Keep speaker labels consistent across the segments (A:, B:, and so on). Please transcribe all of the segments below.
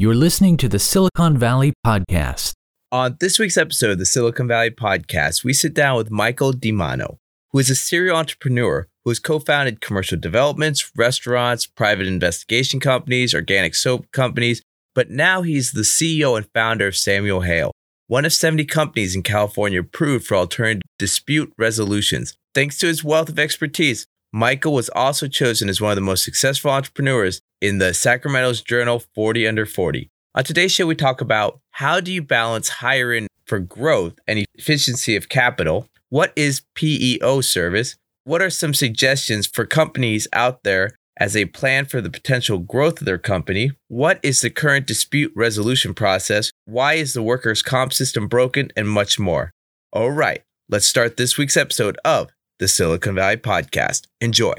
A: You're listening to the Silicon Valley Podcast.
B: On this week's episode of the Silicon Valley Podcast, we sit down with Michael DiManno, who is a serial entrepreneur who has co founded commercial developments, restaurants, private investigation companies, organic soap companies, but now he's the CEO and founder of Samuel Hale, one of 70 companies in California approved for alternative dispute resolutions. Thanks to his wealth of expertise, Michael was also chosen as one of the most successful entrepreneurs in the Sacramento's journal 40 Under 40. On today's show, we talk about how do you balance hiring for growth and efficiency of capital? What is PEO service? What are some suggestions for companies out there as they plan for the potential growth of their company? What is the current dispute resolution process? Why is the workers' comp system broken? And much more. All right, let's start this week's episode of the Silicon Valley Podcast. Enjoy.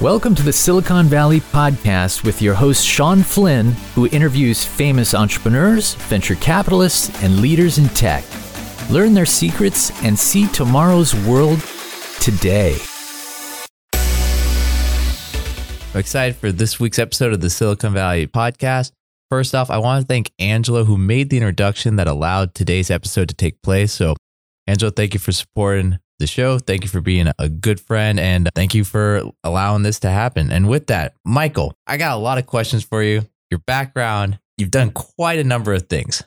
A: Welcome to the Silicon Valley Podcast with your host, Sean Flynn, who interviews famous entrepreneurs, venture capitalists, and leaders in tech. Learn their secrets and see tomorrow's world today.
C: I'm excited for this week's episode of the Silicon Valley Podcast. First off, I want to thank Angela, who made the introduction that allowed today's episode to take place. So, Angela, thank you for supporting the show. Thank you for being a good friend and thank you for allowing this to happen. And with that, Michael, I got a lot of questions for you. Your background, you've done quite a number of things.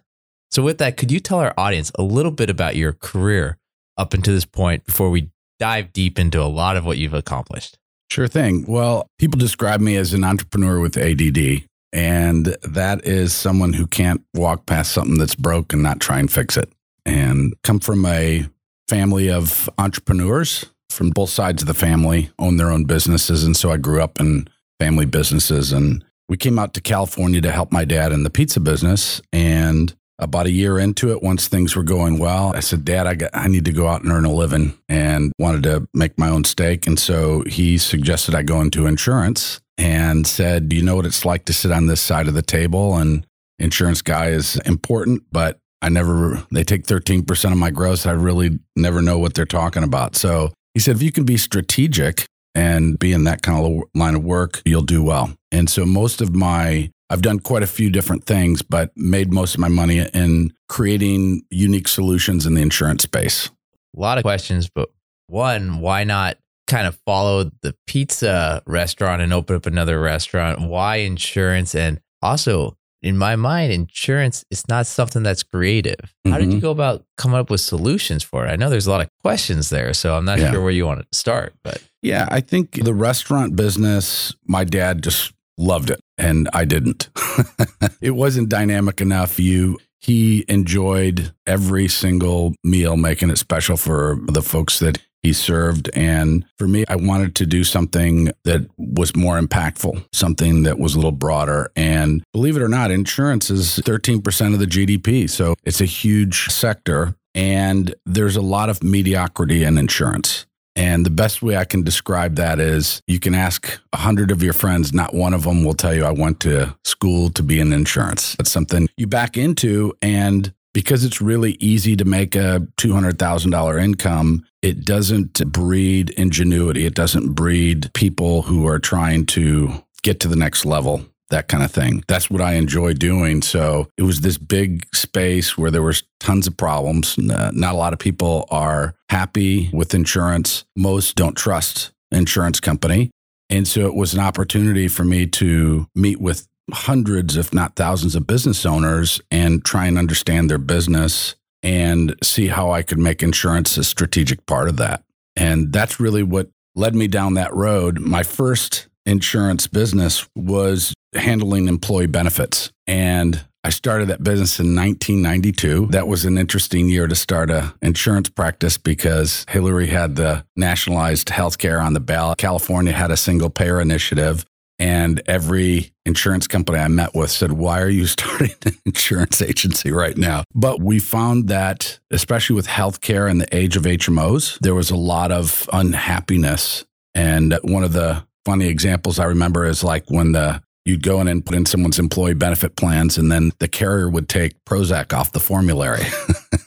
C: So, with that, could you tell our audience a little bit about your career up until this point before we dive deep into a lot of what you've accomplished?
D: Sure thing. Well, people describe me as an entrepreneur with ADD, and that is someone who can't walk past something that's broke and not try and fix it. And come from a family of entrepreneurs from both sides of the family, own their own businesses. And so I grew up in family businesses. And we came out to California to help my dad in the pizza business. And about a year into it, once things were going well, I said, Dad, I, got, I need to go out and earn a living and wanted to make my own stake. And so he suggested I go into insurance and said, Do you know what it's like to sit on this side of the table? And insurance guy is important, but I never, they take 13% of my gross. I really never know what they're talking about. So he said, if you can be strategic and be in that kind of line of work, you'll do well. And so most of my, I've done quite a few different things, but made most of my money in creating unique solutions in the insurance space.
C: A lot of questions, but one, why not kind of follow the pizza restaurant and open up another restaurant? Why insurance? And also, in my mind, insurance is not something that's creative. Mm-hmm. How did you mm-hmm. go about coming up with solutions for it? I know there's a lot of questions there, so I'm not yeah. sure where you want to start. But
D: yeah, I think the restaurant business, my dad just loved it, and I didn't. it wasn't dynamic enough. You he enjoyed every single meal, making it special for the folks that he served. And for me, I wanted to do something that was more impactful, something that was a little broader. And believe it or not, insurance is 13% of the GDP. So it's a huge sector. And there's a lot of mediocrity in insurance. And the best way I can describe that is you can ask a hundred of your friends, not one of them will tell you I went to school to be in insurance. It's something you back into and because it's really easy to make a $200,000 income, it doesn't breed ingenuity. It doesn't breed people who are trying to get to the next level that kind of thing. That's what I enjoy doing. So it was this big space where there was tons of problems. Uh, not a lot of people are happy with insurance. Most don't trust insurance company. And so it was an opportunity for me to meet with hundreds, if not thousands, of business owners and try and understand their business and see how I could make insurance a strategic part of that. And that's really what led me down that road. My first insurance business was handling employee benefits. And I started that business in 1992. That was an interesting year to start a insurance practice because Hillary had the nationalized healthcare on the ballot. California had a single payer initiative. And every insurance company I met with said, Why are you starting an insurance agency right now? But we found that, especially with healthcare and the age of HMOs, there was a lot of unhappiness. And one of the funny examples I remember is like when the you'd go in and put in someone's employee benefit plans, and then the carrier would take Prozac off the formulary.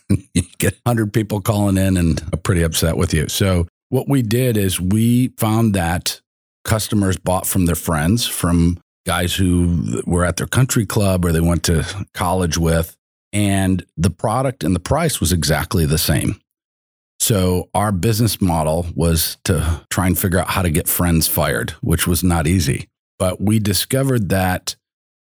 D: you get 100 people calling in and are pretty upset with you. So, what we did is we found that customers bought from their friends, from guys who were at their country club or they went to college with. And the product and the price was exactly the same. So our business model was to try and figure out how to get friends fired, which was not easy. But we discovered that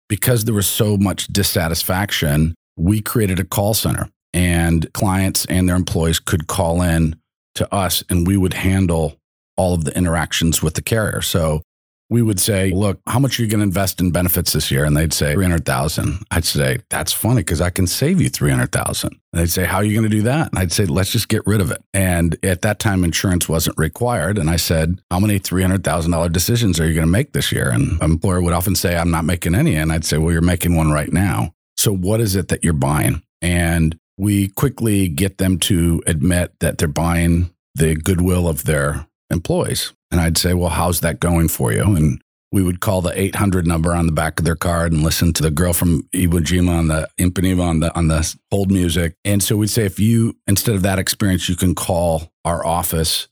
D: because there was so much dissatisfaction, we created a call center and clients and their employees could call in to us and we would handle all of the interactions with the carrier. So we would say, look, how much are you going to invest in benefits this year? And they'd say 300,000. I'd say, that's funny because I can save you 300,000. And they'd say, how are you going to do that? And I'd say, let's just get rid of it. And at that time, insurance wasn't required. And I said, how many $300,000 decisions are you going to make this year? And an employer would often say, I'm not making any. And I'd say, well, you're making one right now. So what is it that you're buying? And we quickly get them to admit that they're buying the goodwill of their employees. And I'd say, well, how's that going for you? And we would call the 800 number on the back of their card and listen to the girl from Ipanema on the on the on the hold music. And so we'd say, if you instead of that experience, you can call our office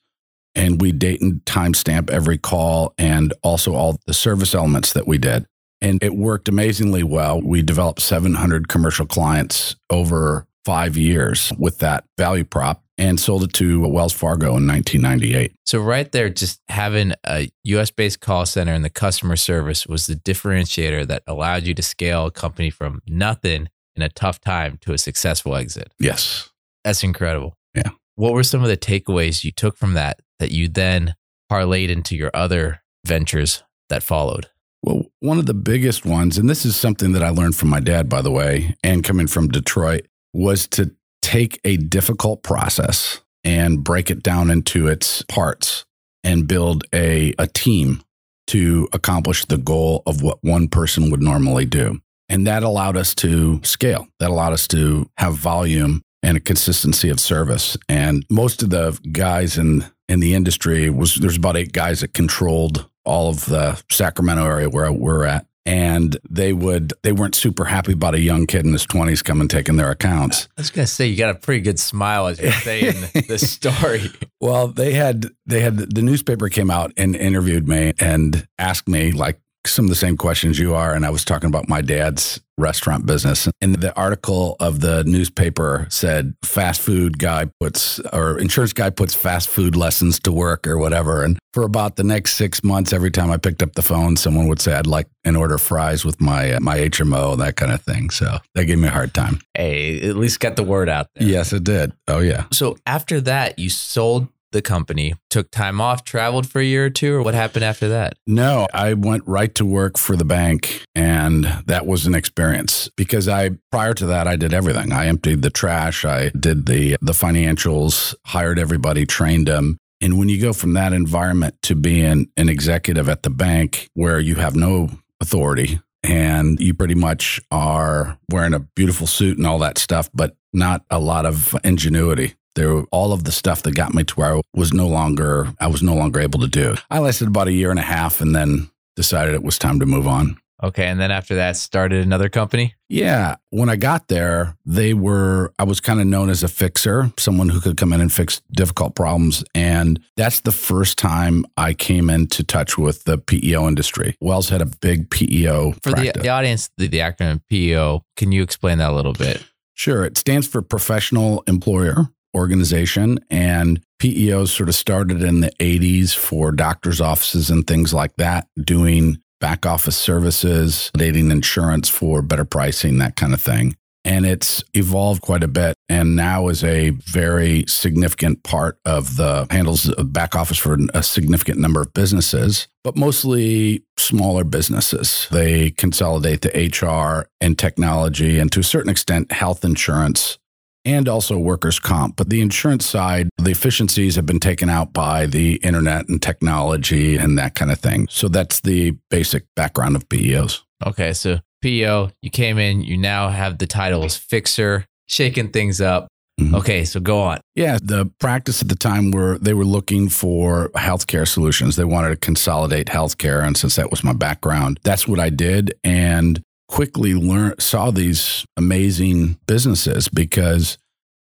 D: and we date and timestamp every call and also all the service elements that we did. And it worked amazingly well. We developed 700 commercial clients over five years with that value prop and sold it to Wells Fargo in 1998.
C: So, right there, just having a US based call center and the customer service was the differentiator that allowed you to scale a company from nothing in a tough time to a successful exit.
D: Yes.
C: That's incredible.
D: Yeah.
C: What were some of the takeaways you took from that that you then parlayed into your other ventures that followed?
D: Well, one of the biggest ones, and this is something that I learned from my dad, by the way, and coming from Detroit, was to take a difficult process and break it down into its parts and build a, a team to accomplish the goal of what one person would normally do. And that allowed us to scale. That allowed us to have volume and a consistency of service. And most of the guys in in the industry was there's about eight guys that controlled all of the Sacramento area where we're at and they would they weren't super happy about a young kid in his 20s coming taking their accounts.
C: I was going to say you got a pretty good smile as you're saying the story.
D: Well they had they had the newspaper came out and interviewed me and asked me like some of the same questions you are. And I was talking about my dad's restaurant business. And the article of the newspaper said fast food guy puts, or insurance guy puts fast food lessons to work or whatever. And for about the next six months, every time I picked up the phone, someone would say, I'd like an order of fries with my, uh, my HMO, that kind of thing. So that gave me a hard time.
C: Hey, at least got the word out there.
D: Yes, it did. Oh, yeah.
C: So after that, you sold the company, took time off, traveled for a year or two, or what happened after that?
D: No, I went right to work for the bank, and that was an experience because I prior to that I did everything. I emptied the trash, I did the the financials, hired everybody, trained them. And when you go from that environment to being an executive at the bank where you have no authority and you pretty much are wearing a beautiful suit and all that stuff, but not a lot of ingenuity there were all of the stuff that got me to where I was no longer I was no longer able to do. I lasted about a year and a half and then decided it was time to move on.
C: Okay, and then after that started another company?
D: Yeah, when I got there, they were I was kind of known as a fixer, someone who could come in and fix difficult problems and that's the first time I came into touch with the PEO industry. Wells had a big PEO
C: For the, the, audience, the, the acronym PEO, can you explain that a little bit?
D: Sure. It stands for professional employer organization. And PEOs sort of started in the 80s for doctors' offices and things like that, doing back office services, dating insurance for better pricing, that kind of thing. And it's evolved quite a bit and now is a very significant part of the handles of back office for a significant number of businesses, but mostly smaller businesses. They consolidate the HR and technology and to a certain extent health insurance and also workers' comp. But the insurance side, the efficiencies have been taken out by the internet and technology and that kind of thing. So that's the basic background of PEOs.
C: Okay. So PEO, you came in, you now have the title as fixer, shaking things up. Mm-hmm. Okay, so go on.
D: Yeah, the practice at the time were they were looking for healthcare solutions. They wanted to consolidate healthcare, and since that was my background, that's what I did. And quickly learned saw these amazing businesses because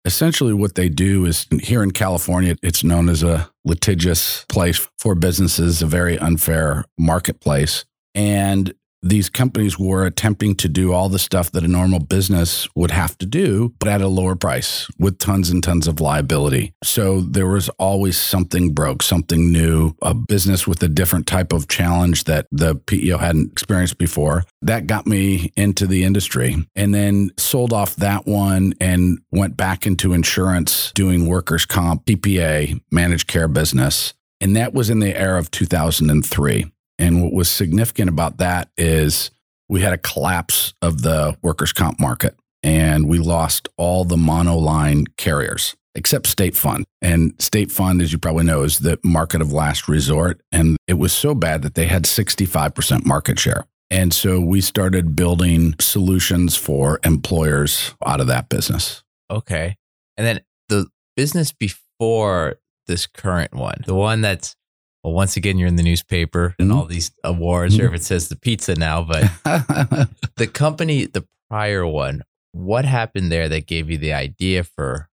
D: essentially what they do is here in California it's known as a litigious place for businesses a very unfair marketplace. And these companies were attempting to do all the stuff that a normal business would have to do, but at a lower price with tons and tons of liability. So there was always something broke, something new, a business with a different type of challenge that the PEO hadn't experienced before. That got me into the industry and then sold off that one and went back into insurance, doing workers' comp, TPA, managed care business. And that was in the era of 2003. And what was significant about that is we had a collapse of the workers' comp market and we lost all the monoline carriers except State Fund. And State Fund, as you probably know, is the market of last resort. And it was so bad that they had 65% market share. And so we started building solutions for employers out of that business.
C: Okay. And then the business before this current one, the one that's well, once again, you're in the newspaper and
D: Mhm.
C: all these awards, or if it says the pizza now, but the company, the prior one, what happened there that gave you the idea for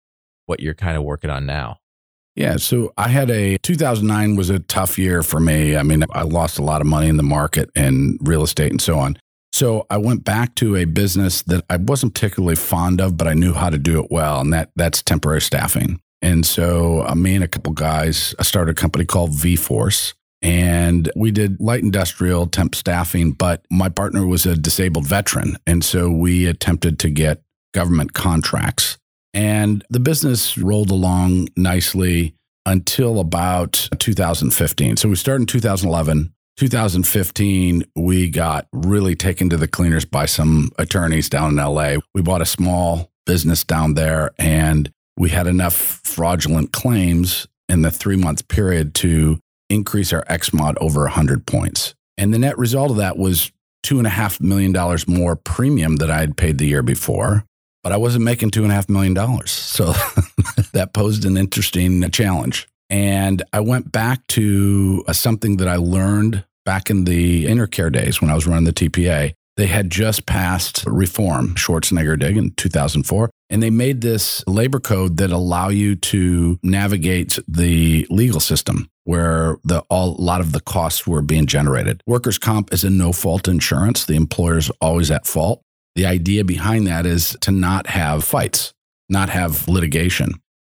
C: what you're kind of working on now?
D: Yeah, so I had a 2009 was a tough year for me. I mean, I lost a lot of money in the market and real estate and so on. So I went back to a business that I wasn't particularly fond of, but I knew how to do it well, and that that's temporary staffing. And so uh, me and a couple guys I started a company called VForce, and we did light industrial temp staffing. But my partner was a disabled veteran, and so we attempted to get government contracts and the business rolled along nicely until about 2015. So we started in 2011. 2015, we got really taken to the cleaners by some attorneys down in LA. We bought a small business down there and we had enough fraudulent claims in the three month period to increase our XMOD over 100 points. And the net result of that was $2.5 million more premium that I had paid the year before but I wasn't making two and a half million dollars. So that posed an interesting challenge. And I went back to uh, something that I learned back in the Intercare days when I was running the TPA. They had just passed reform, Schwarzenegger did in 2004. And they made this labor code that allow you to navigate the legal system where the all, a lot of the costs were being generated. Workers' comp is a no fault insurance. The employer's always at fault. The idea behind that is to not have fights, not have litigation.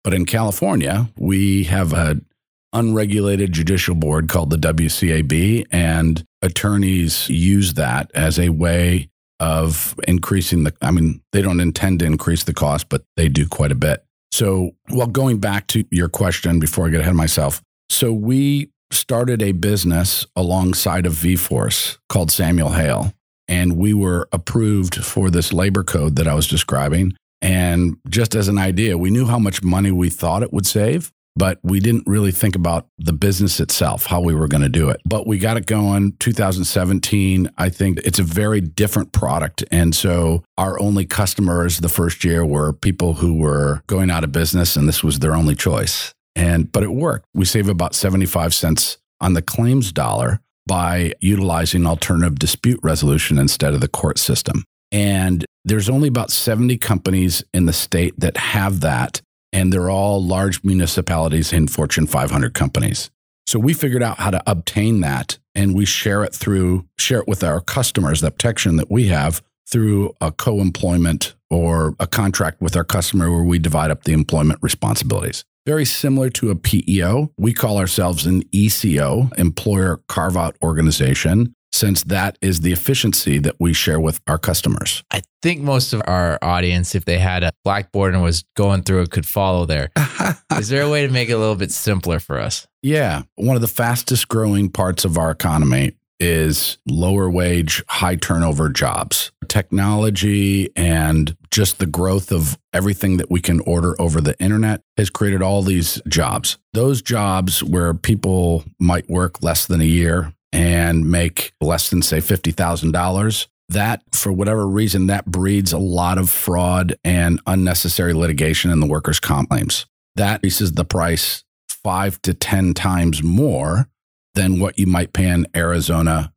D: But in California, we have an unregulated judicial board called the WCAB, and attorneys use that as a way of increasing the. I mean, they don't intend to increase the cost, but they do quite a bit. So, well, going back to your question before I get ahead of myself. So, we started a business alongside of VForce called Samuel Hale and we were approved for this labor code that I was describing. And just as an idea, we knew how much money we thought it would save, but we didn't really think about the business itself, how we were going to do it. But we got it going 2017. I think it's a very different product. And so our only customers the first year were people who were going out of business and this was their only choice. And but it worked. We save about 75 cents on the claims dollar by utilizing alternative dispute resolution instead of the court system. And there's only about 70 companies in the state that have that. And they're all large municipalities and Fortune 500 companies. So we figured out how to obtain that and we share it through, share it with our customers, the protection that we have through a co employment or a contract with our customer where we divide up the employment responsibilities. Very similar to a PEO. We call ourselves an ECO, Employer Carve Out Organization, since that is the efficiency that we share with our customers.
C: I think most of our audience, if they had a blackboard and was going through it, could follow there. Is there a way to make it a little bit simpler for us?
D: yeah. One of the fastest growing parts of our economy is lower wage, high turnover jobs. Technology and just the growth of everything that we can order over the internet has created all these jobs. Those jobs where people might work less than a year and make less than, say, $50,000. That, for whatever reason, that breeds a lot of fraud and unnecessary litigation in the workers' comp claims. That increases the price five to 10 times more than what you might pay in Arizona,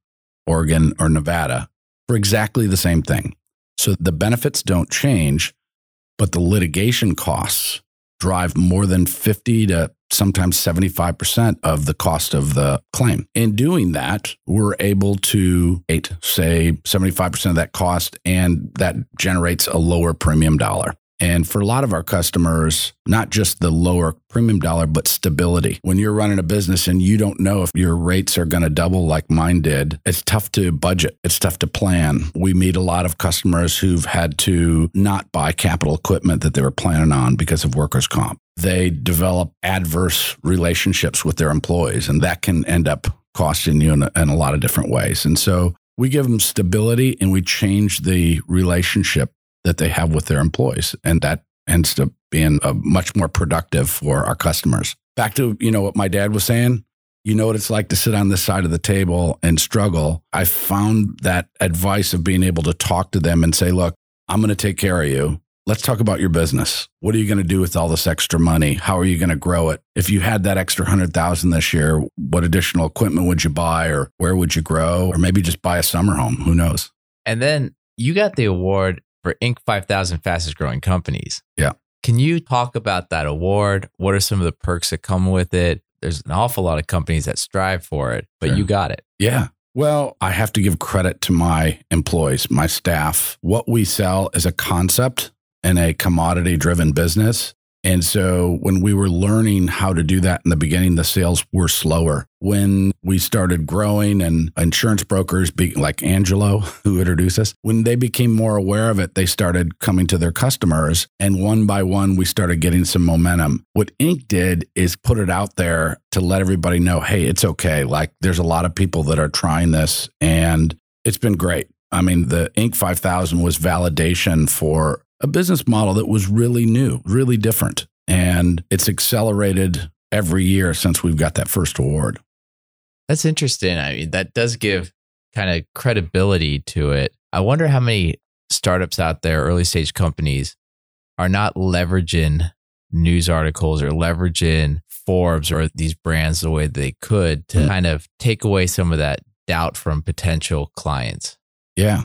D: Oregon, or Nevada for exactly the same thing. So the benefits don't change, but the litigation costs drive more than 50 to sometimes 75% of the cost of the claim. In doing that, we're able to say 75% of that cost, and that generates a lower premium dollar. And for a lot of our customers, not just the lower premium dollar, but stability. When you're running a business and you don't know if your rates are going to double like mine did, it's tough to budget. It's tough to plan. We meet a lot of customers who've had to not buy capital equipment that they were planning on because of workers' comp. They develop adverse relationships with their employees, and that can end up costing you in a, in a lot of different ways. And so we give them stability and we change the relationship that they have with their employees. And that ends up being a much more productive for our customers. Back to, you know, what my dad was saying, you know what it's like to sit on this side of the table and struggle. I found that advice of being able to talk to them and say, look, I'm going to take care of you. Let's talk about your business. What are you going to do with all this extra money? How are you going to grow it? If you had that extra 100,000 this year, what additional equipment would you buy or where would you grow or maybe just buy a summer home? Who knows?
C: And then you got the award for Inc. 5000 fastest growing companies.
D: Yeah.
C: Can you talk about that award? What are some of the perks that come with it? There's an awful lot of companies that strive for it, but sure. you got it.
D: Yeah. Well, I have to give credit to my employees, my staff. What we sell is a concept in a commodity driven business. And so when we were learning how to do that in the beginning, the sales were slower. When we started growing and insurance brokers, be, like Angelo, who introduced us, when they became more aware of it, they started coming to their customers. And one by one, we started getting some momentum. What Inc. did is put it out there to let everybody know hey, it's okay. Like there's a lot of people that are trying this, and it's been great. I mean, the Inc. 5000 was validation for a business model that was really new, really different. And it's accelerated every year since we've got that first award.
C: That's interesting. I mean, that does give kind of credibility to it. I wonder how many startups out there, early stage companies, are not leveraging news articles or leveraging Forbes or these brands the way they could to mm. kind of take away some of that doubt from potential clients.
D: Yeah.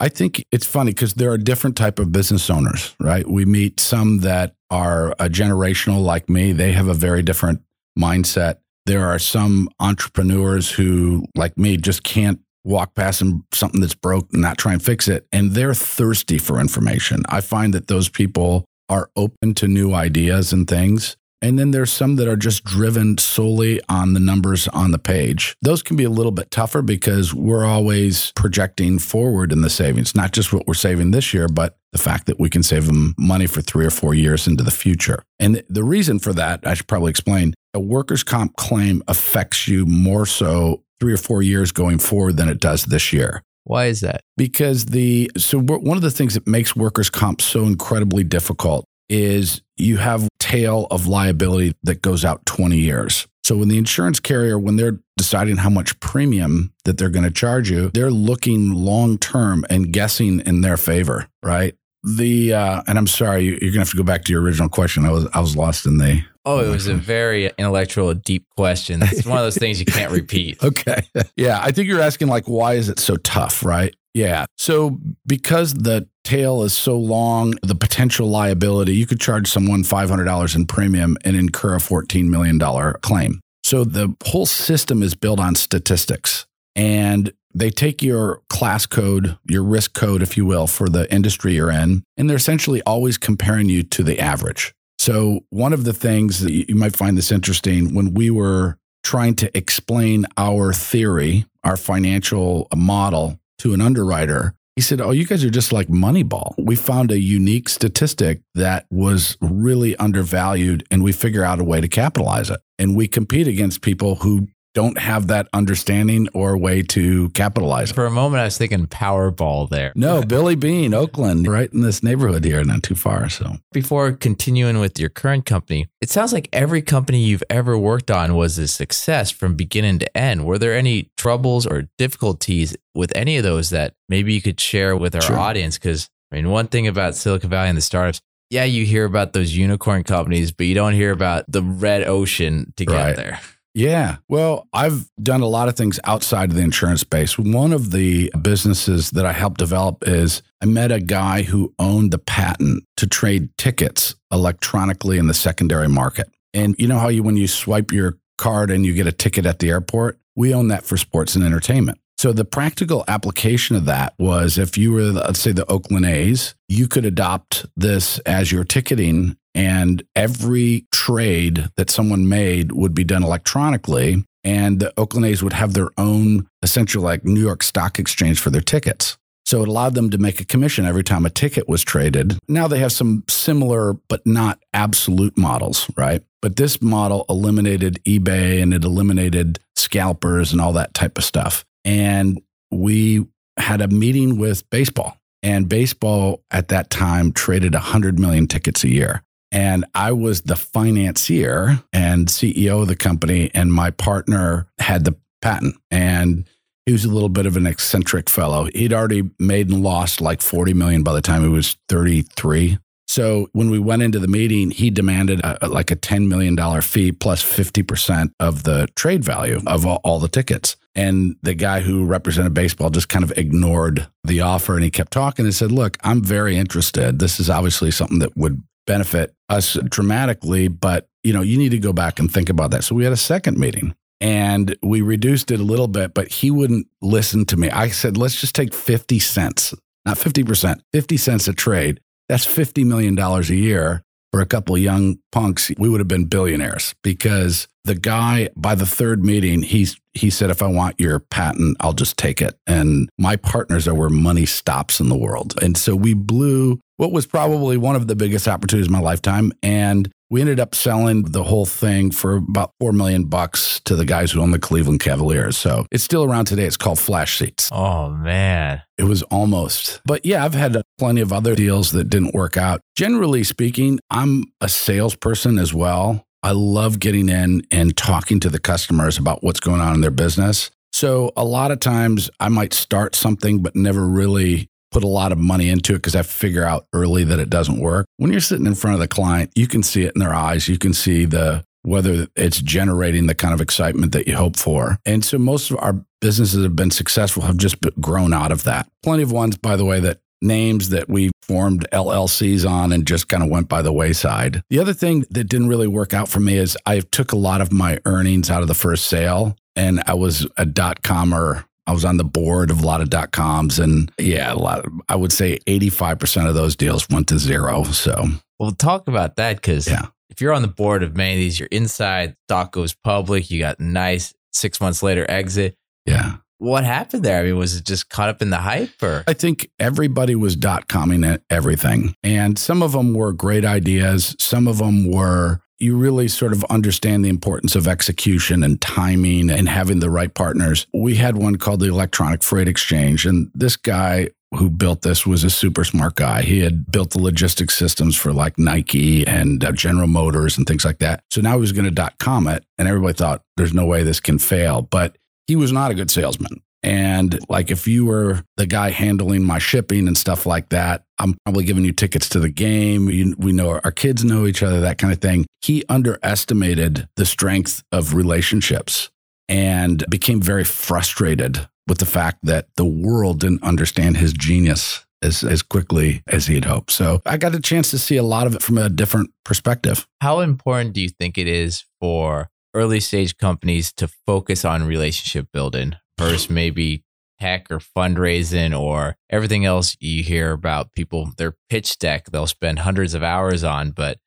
D: I think it's funny because there are different type of business owners, right? We meet some that are a generational like me. They have a very different mindset. There are some entrepreneurs who, like me, just can't walk past something that's broke and not try and fix it. And they're thirsty for information. I find that those people are open to new ideas and things. And then there's some that are just driven solely on the numbers on the page. Those can be a little bit tougher because we're always projecting forward in the savings, not just what we're saving this year, but the fact that we can save them money for three or four years into the future. And the reason for that, I should probably explain a workers' comp claim affects you more so three or four years going forward than it does this year.
C: Why is that?
D: Because the so one of the things that makes workers' comp so incredibly difficult is you have tail of liability that goes out 20 years. So when the insurance carrier when they're deciding how much premium that they're going to charge you, they're looking long term and guessing in their favor, right? The uh, and I'm sorry, you're going to have to go back to your original question. I was I was lost in the
C: Oh, it was a very intellectual, deep question. It's one of those things you can't repeat.
D: okay. Yeah. I think you're asking, like, why is it so tough, right? Yeah. So, because the tail is so long, the potential liability, you could charge someone $500 in premium and incur a $14 million claim. So, the whole system is built on statistics. And they take your class code, your risk code, if you will, for the industry you're in, and they're essentially always comparing you to the average. So, one of the things that you might find this interesting when we were trying to explain our theory, our financial model to an underwriter, he said, Oh, you guys are just like Moneyball. We found a unique statistic that was really undervalued, and we figure out a way to capitalize it. And we compete against people who don't have that understanding or way to capitalize.
C: For a moment, I was thinking Powerball there.
D: No, Billy Beane, Oakland, right in this neighborhood here, not too far. So,
C: before continuing with your current company, it sounds like every company you've ever worked on was a success from beginning to end. Were there any troubles or difficulties with any of those that maybe you could share with our sure. audience? Because I mean, one thing about Silicon Valley and the startups, yeah, you hear about those unicorn companies, but you don't hear about the red ocean to get right. there.
D: Yeah. Well, I've done a lot of things outside of the insurance space. One of the businesses that I helped develop is I met a guy who owned the patent to trade tickets electronically in the secondary market. And you know how you when you swipe your card and you get a ticket at the airport? We own that for sports and entertainment. So the practical application of that was if you were, let's say, the Oakland A's, you could adopt this as your ticketing, and every trade that someone made would be done electronically. And the Oakland A's would have their own essential, like New York Stock Exchange for their tickets. So it allowed them to make a commission every time a ticket was traded. Now they have some similar but not absolute models, right? But this model eliminated eBay and it eliminated scalpers and all that type of stuff. And we had a meeting with baseball. And baseball at that time traded 100 million tickets a year. And I was the financier and CEO of the company, and my partner had the patent. And he was a little bit of an eccentric fellow. He'd already made and lost like 40 million by the time he was 33. So when we went into the meeting, he demanded a, like a $10 million fee plus 50% of the trade value of all, all the tickets. And the guy who represented baseball just kind of ignored the offer and he kept talking and said, Look, I'm very interested. This is obviously something that would benefit us dramatically, but you know, you need to go back and think about that. So we had a second meeting and we reduced it a little bit, but he wouldn't listen to me. I said, let's just take 50 cents, not 50%, 50 cents a trade. That's $50 million a year for a couple young punks. We would have been billionaires because the guy by the third meeting, he's, he said, if I want your patent, I'll just take it. And my partners are where money stops in the world. And so we blew what was probably one of the biggest opportunities of my lifetime. And we ended up selling the whole thing for about four million bucks to the guys who own the Cleveland Cavaliers. So it's still around today. It's called Flash Seats.
C: Oh man.
D: It was almost. But yeah, I've had plenty of other deals that didn't work out. Generally speaking, I'm a salesperson as well. I love getting in and talking to the customers about what's going on in their business. So a lot of times I might start something, but never really put a lot of money into it because I figure out early that it doesn't work. When you're sitting in front of the client, you can see it in their eyes. You can see the whether it's generating the kind of excitement that you hope for. And so most of our businesses have been successful have just grown out of that. Plenty of ones, by the way, that names that we formed LLCs on and just kind of went by the wayside. The other thing that didn't really work out for me is I took a lot of my earnings out of the first sale and I was a dot comer I was on the board of a lot of dot coms, and yeah, a lot. Of, I would say eighty five percent of those deals went to zero. So,
C: well, talk about that because yeah. if you're on the board of many of these, you're inside. Stock goes public. You got nice six months later exit.
D: Yeah.
C: What happened there? I mean, was it just caught up in the hype or?
D: I think everybody was dot comming everything. And some of them were great ideas. Some of them were you really sort of understand the importance of execution and timing and having the right partners. We had one called the Electronic Freight Exchange, and this guy who built this was a super smart guy. He had built the logistics systems for like Nike and uh, General Motors and things like that. So now he was going to dot com it, and everybody thought there's no way this can fail. But he was not a good salesman. And like if you were the guy handling my shipping and stuff like that, I'm probably giving you tickets to the game. We, we know our kids know each other, that kind of thing. He underestimated the strength of relationships and became very frustrated with the fact that the world didn't understand his genius as, as quickly as he had hoped. So I got a chance to see a lot of it from a different perspective.
C: How important do you think it is for early stage companies to focus on relationship building versus maybe tech or fundraising or everything else you hear about people, their pitch deck, they'll spend hundreds of hours on, but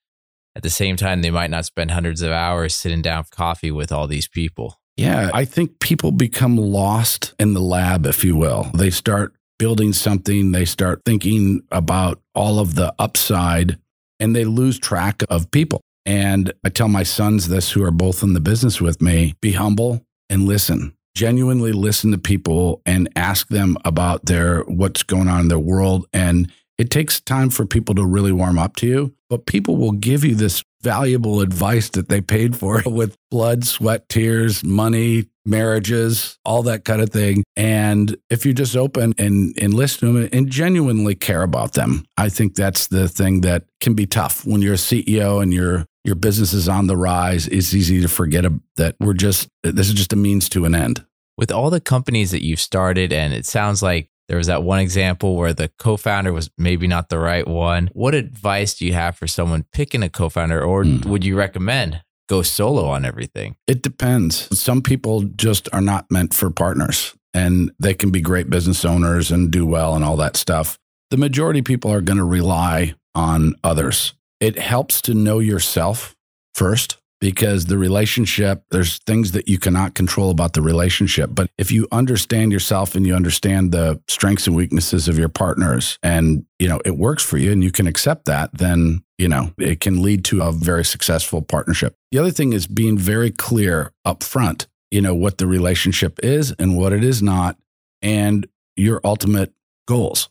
C: at the same time, they might not spend hundreds of hours sitting down for coffee with all these people.
D: Yeah, I think people become lost in the lab, if you will. They start building something, they start thinking about all of the upside, and they lose track of people. And I tell my sons this, who are both in the business with me be humble and listen genuinely listen to people and ask them about their what's going on in their world. And it takes time for people to really warm up to you but people will give you this valuable advice that they paid for with blood sweat tears money marriages all that kind of thing. And if you just open and, and listen to them and genuinely care about them i think that's the thing that can be tough when you're a ceo and you're your business is on the rise, it's easy to forget that we're just, this is just a means to an end.
C: With all the companies that you've started, and it sounds like there was that one example where the co founder was maybe not the right one. What advice do you have for someone picking a co founder, or mm. would you recommend go solo on everything?
D: It depends. Some people just are not meant for partners and they can be great business owners and do well and all that stuff. The majority of people are going to rely on others. It helps to know yourself first because the relationship, there's things that you cannot control about the relationship. But if you understand yourself and you understand the strengths and weaknesses of your partners and, you know, it works for you and you can accept that, then, you know, it can lead to a very successful partnership. The other thing is being very clear up front, you know, what the relationship is and what it is not and your ultimate goals.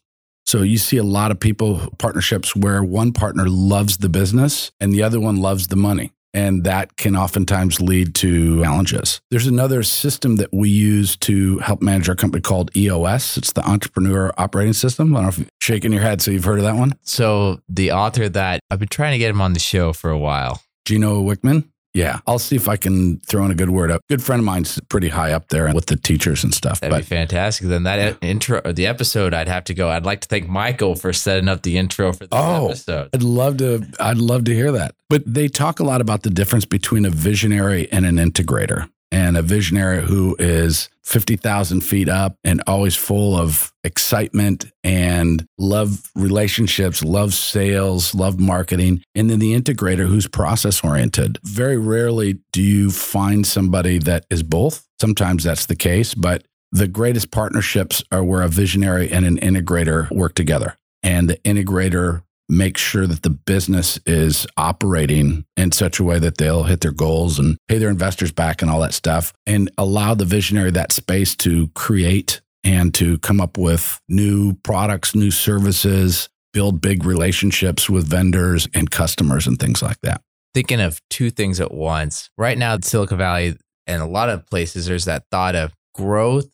D: So you see a lot of people partnerships where one partner loves the business and the other one loves the money and that can oftentimes lead to challenges. There's another system that we use to help manage our company called EOS. It's the Entrepreneur Operating System. I don't know if you're shaking your head, so you've heard of that one.
C: So the author that I've been trying to get him on the show for a while.
D: Gino Wickman. Yeah, I'll see if I can throw in a good word up. Good friend of mine's pretty high up there with the teachers and stuff.
C: That'd but, be fantastic. Then that yeah. intro, the episode, I'd have to go. I'd like to thank Michael for setting up the intro for this oh, episode.
D: I'd love to. I'd love to hear that. But they talk a lot about the difference between a visionary and an integrator and a visionary who is 50,000 feet up and always full of excitement and love relationships, love sales, love marketing. And then the integrator who's process oriented. Very rarely do you find somebody that is both. Sometimes that's the case, but the greatest partnerships are where a visionary and an integrator work together. And the integrator make sure that the business is operating in such a way that they'll hit their goals and pay their investors back and all that stuff and allow the visionary that space to create and to come up with new products, new services, build big relationships with vendors and customers and things like that.
C: Thinking of two things at once. Right now, Silicon Valley and a lot of places, there's that thought of growth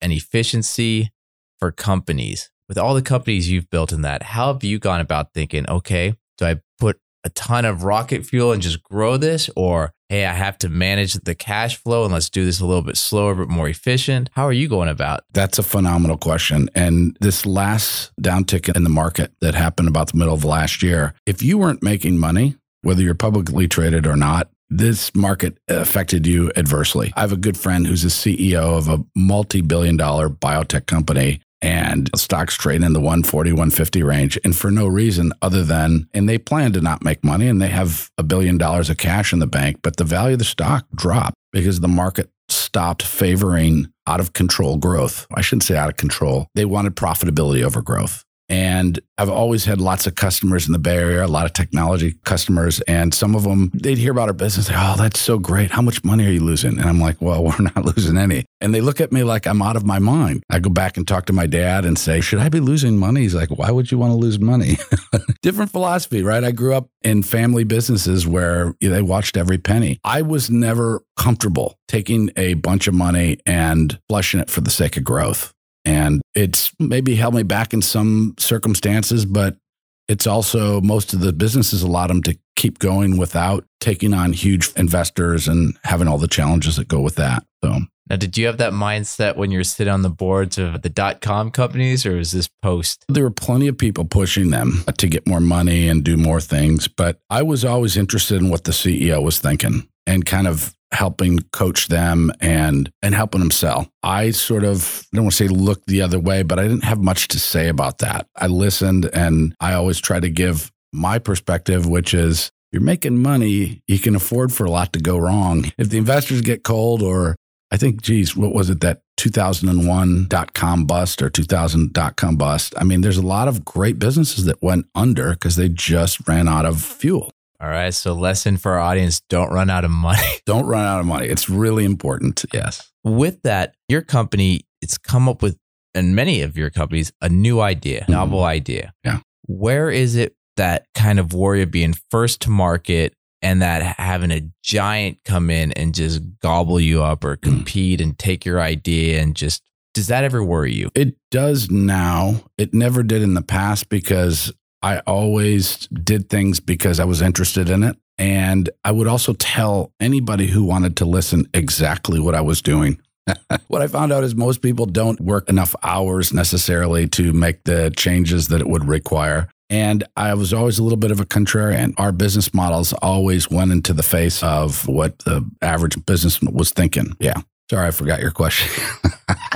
C: and efficiency for companies with all the companies you've built in that, how have you gone about thinking, okay, do I put a ton of rocket fuel and just grow this? Or, hey, I have to manage the cash flow and let's do this a little bit slower, but more efficient? How are you going about?
D: That's a phenomenal question. And this last downtick in the market that happened about the middle of last year, if you weren't making money, whether you're publicly traded or not, this market affected you adversely. I have a good friend who's a CEO of a multi billion dollar biotech company and stocks trade in the 140 150 range and for no reason other than and they plan to not make money and they have a billion dollars of cash in the bank but the value of the stock dropped because the market stopped favoring out of control growth. I shouldn't say out of control. They wanted profitability over growth and I've always had lots of customers in the Bay Area, a lot of technology customers. And some of them, they'd hear about our business. oh, that's so great. How much money are you losing? And I'm like, well, we're not losing any. And they look at me like I'm out of my mind. I go back and talk to my dad and say, should I be losing money? He's like, why would you want to lose money? Different philosophy, right? I grew up in family businesses where they watched every penny. I was never comfortable taking a bunch of money and flushing it for the sake of growth. And it's maybe held me back in some circumstances, but it's also most of the businesses allow them to keep going without taking on huge investors and having all the challenges that go with that. So
C: now, did you have that mindset when you were sitting on the boards of the dot com companies, or was this post?
D: There were plenty of people pushing them to get more money and do more things, but I was always interested in what the CEO was thinking and kind of helping coach them and and helping them sell. I sort of I don't want to say look the other way, but I didn't have much to say about that. I listened and I always try to give my perspective, which is you're making money, you can afford for a lot to go wrong. If the investors get cold or I think, geez, what was it that 2001 dot com bust or 2000 dot com bust? I mean, there's a lot of great businesses that went under because they just ran out of fuel.
C: All right. So, lesson for our audience don't run out of money.
D: Don't run out of money. It's really important. Yes.
C: With that, your company, it's come up with, and many of your companies, a new idea, mm-hmm. novel idea.
D: Yeah.
C: Where is it that kind of worry of being first to market and that having a giant come in and just gobble you up or mm-hmm. compete mm. and take your idea and just does that ever worry you?
D: It does now. It never did in the past because I always did things because I was interested in it. And I would also tell anybody who wanted to listen exactly what I was doing. what I found out is most people don't work enough hours necessarily to make the changes that it would require. And I was always a little bit of a contrarian. Our business models always went into the face of what the average business was thinking. Yeah. Sorry, I forgot your question.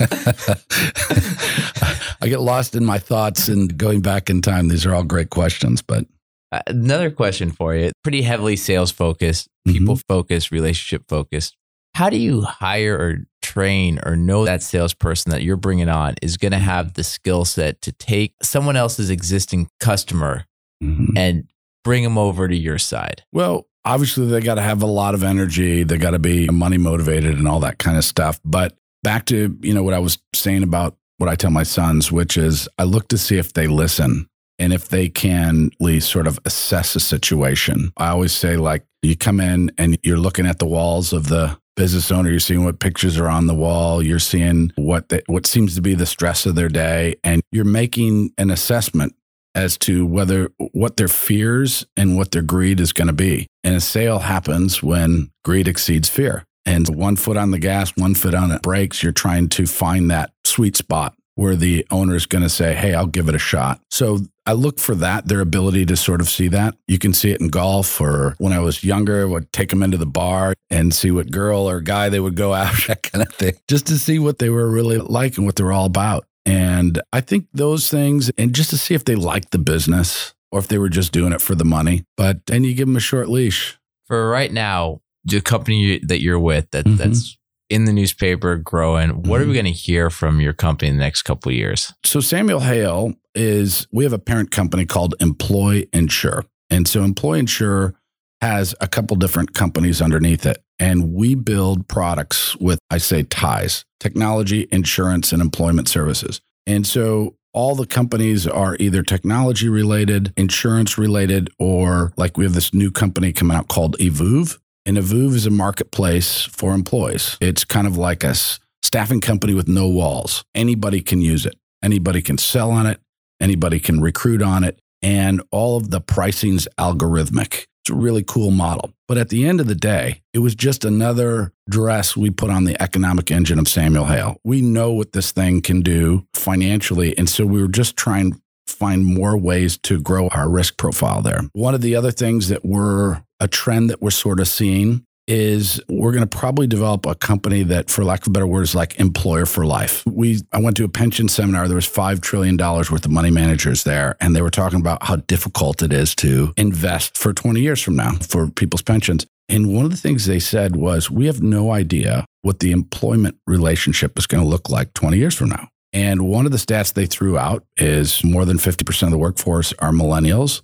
D: I get lost in my thoughts and going back in time. These are all great questions, but
C: uh, another question for you pretty heavily sales focused, people mm-hmm. focused, relationship focused. How do you hire or train or know that salesperson that you're bringing on is going to have the skill set to take someone else's existing customer mm-hmm. and bring them over to your side?
D: Well, obviously they got to have a lot of energy. They got to be money motivated and all that kind of stuff. But back to, you know, what I was saying about what I tell my sons, which is I look to see if they listen and if they can sort of assess a situation. I always say, like, you come in and you're looking at the walls of the business owner, you're seeing what pictures are on the wall, you're seeing what what seems to be the stress of their day, and you're making an assessment as to whether what their fears and what their greed is going to be. And a sale happens when greed exceeds fear and one foot on the gas, one foot on the brakes. You're trying to find that sweet spot where the owner is going to say, Hey, I'll give it a shot. So I look for that, their ability to sort of see that. You can see it in golf, or when I was younger, I would take them into the bar and see what girl or guy they would go after, that kind of thing, just to see what they were really like and what they're all about. And I think those things, and just to see if they liked the business or if they were just doing it for the money. But and you give them a short leash.
C: For right now, the company that you're with that mm-hmm. that's in the newspaper growing what mm-hmm. are we mm-hmm. going to hear from your company in the next couple of years
D: so samuel hale is we have a parent company called employ insure and so employ insure has a couple different companies underneath it and we build products with i say ties technology insurance and employment services and so all the companies are either technology related, insurance related, or like we have this new company coming out called Evuve, and Evuve is a marketplace for employees. It's kind of like a staffing company with no walls. Anybody can use it. Anybody can sell on it. Anybody can recruit on it. And all of the pricing's algorithmic. It's a really cool model. But at the end of the day, it was just another dress we put on the economic engine of Samuel Hale. We know what this thing can do financially. And so we were just trying find more ways to grow our risk profile there. One of the other things that we're a trend that we're sort of seeing is we're going to probably develop a company that for lack of a better words like employer for life. We i went to a pension seminar there was $5 trillion worth of money managers there and they were talking about how difficult it is to invest for 20 years from now for people's pensions. And one of the things they said was we have no idea what the employment relationship is going to look like 20 years from now and one of the stats they threw out is more than 50% of the workforce are millennials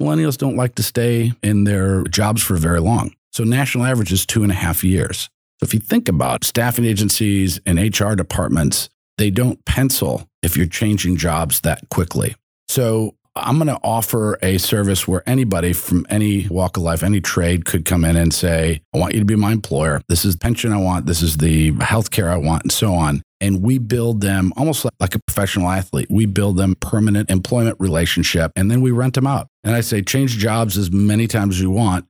D: millennials don't like to stay in their jobs for very long. So national average is two and a half years. So if you think about staffing agencies and HR departments, they don't pencil if you're changing jobs that quickly. So I'm going to offer a service where anybody from any walk of life, any trade could come in and say, I want you to be my employer. This is the pension I want. This is the healthcare I want, and so on. And we build them almost like a professional athlete. We build them permanent employment relationship and then we rent them out. And I say, change jobs as many times as you want.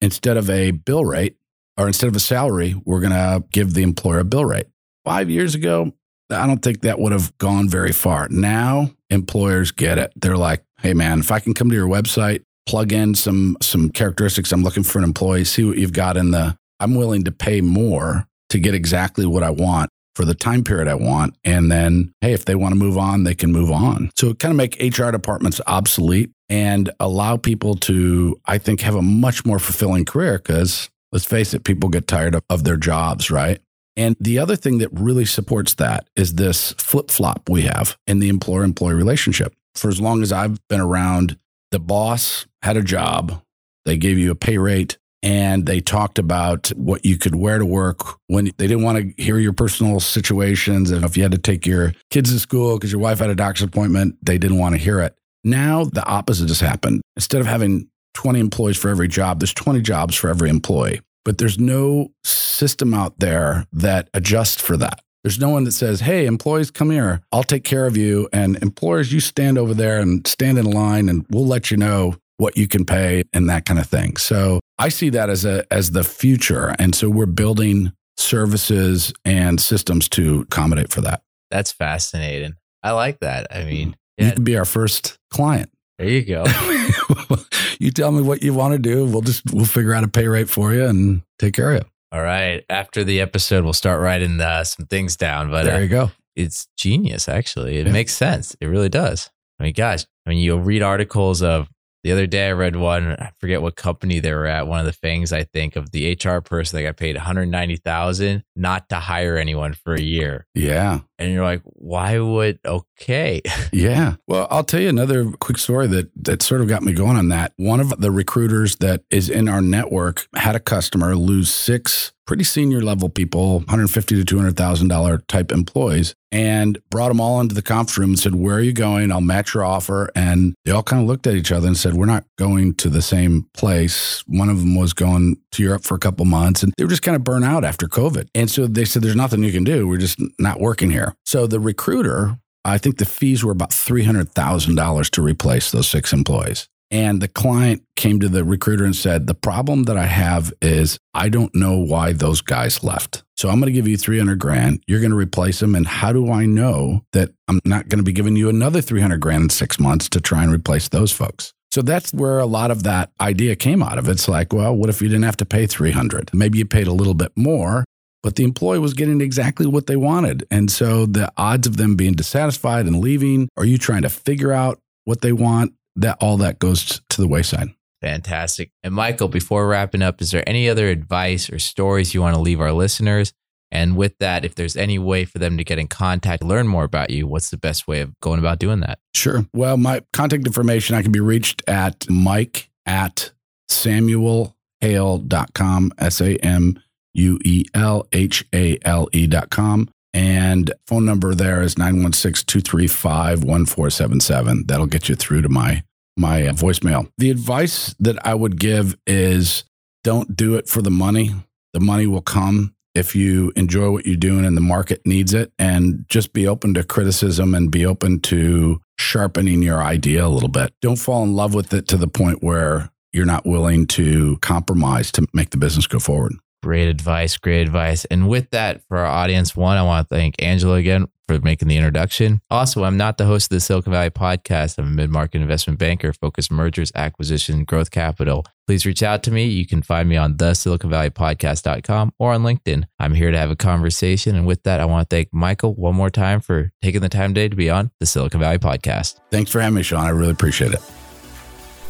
D: Instead of a bill rate or instead of a salary, we're going to give the employer a bill rate. Five years ago, I don't think that would have gone very far. Now employers get it. They're like, hey man, if I can come to your website, plug in some some characteristics I'm looking for an employee, see what you've got in the I'm willing to pay more to get exactly what I want for the time period I want. And then, hey, if they want to move on, they can move on. So it kind of make HR departments obsolete and allow people to, I think, have a much more fulfilling career because let's face it, people get tired of, of their jobs, right? And the other thing that really supports that is this flip flop we have in the employer employee relationship. For as long as I've been around, the boss had a job, they gave you a pay rate, and they talked about what you could wear to work when they didn't want to hear your personal situations. And if you had to take your kids to school because your wife had a doctor's appointment, they didn't want to hear it. Now the opposite has happened. Instead of having 20 employees for every job, there's 20 jobs for every employee but there's no system out there that adjusts for that. There's no one that says, hey, employees, come here. I'll take care of you. And employers, you stand over there and stand in line and we'll let you know what you can pay and that kind of thing. So I see that as a as the future. And so we're building services and systems to accommodate for that.
C: That's fascinating. I like that. I mean,
D: yeah. you can be our first client.
C: There you go.
D: you tell me what you want to do. We'll just we'll figure out a pay rate for you and take care of you.
C: All right. After the episode, we'll start writing uh, some things down. But
D: there
C: uh,
D: you go.
C: It's genius, actually. It yeah. makes sense. It really does. I mean, guys, I mean, you'll read articles of the other day I read one, I forget what company they were at. One of the things I think of the HR person that got paid 190,000 not to hire anyone for a year.
D: Yeah.
C: And you're like, why would okay?
D: yeah. Well, I'll tell you another quick story that that sort of got me going on that. One of the recruiters that is in our network had a customer lose six pretty senior level people, 150 to 200,000 dollar type employees, and brought them all into the conference room and said, "Where are you going? I'll match your offer." And they all kind of looked at each other and said, "We're not going to the same place." One of them was going to Europe for a couple months, and they were just kind of burnt out after COVID. And so they said, "There's nothing you can do. We're just not working here." So the recruiter. I think the fees were about $300,000 to replace those six employees. And the client came to the recruiter and said, The problem that I have is I don't know why those guys left. So I'm going to give you 300 grand. You're going to replace them. And how do I know that I'm not going to be giving you another 300 grand in six months to try and replace those folks? So that's where a lot of that idea came out of. It's like, well, what if you didn't have to pay 300? Maybe you paid a little bit more, but the employee was getting exactly what they wanted. And so the odds of them being dissatisfied and leaving, are you trying to figure out what they want? That all that goes to the wayside.
C: Fantastic. And Michael, before wrapping up, is there any other advice or stories you want to leave our listeners? And with that, if there's any way for them to get in contact, learn more about you, what's the best way of going about doing that?
D: Sure. Well, my contact information, I can be reached at mike at samuelhale.com, S A M U E L H A L E.com. And phone number there is 916 235 1477. That'll get you through to my my uh, voicemail. The advice that I would give is don't do it for the money. The money will come if you enjoy what you're doing and the market needs it. And just be open to criticism and be open to sharpening your idea a little bit. Don't fall in love with it to the point where you're not willing to compromise to make the business go forward.
C: Great advice. Great advice. And with that, for our audience, one, I want to thank Angela again for making the introduction. Also, I'm not the host of the Silicon Valley podcast. I'm a mid market investment banker focused mergers, acquisition, growth capital. Please reach out to me. You can find me on the Silicon Valley podcast.com or on LinkedIn. I'm here to have a conversation. And with that, I want to thank Michael one more time for taking the time today to be on the Silicon Valley podcast.
D: Thanks for having me, Sean. I really appreciate it.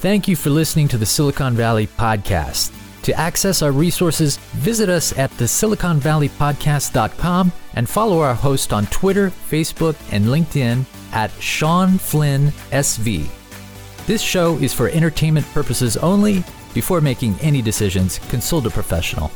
A: Thank you for listening to the Silicon Valley podcast. To access our resources, visit us at the SiliconValleyPodcast.com and follow our host on Twitter, Facebook, and LinkedIn at Sean Flynn SV. This show is for entertainment purposes only. Before making any decisions, consult a professional.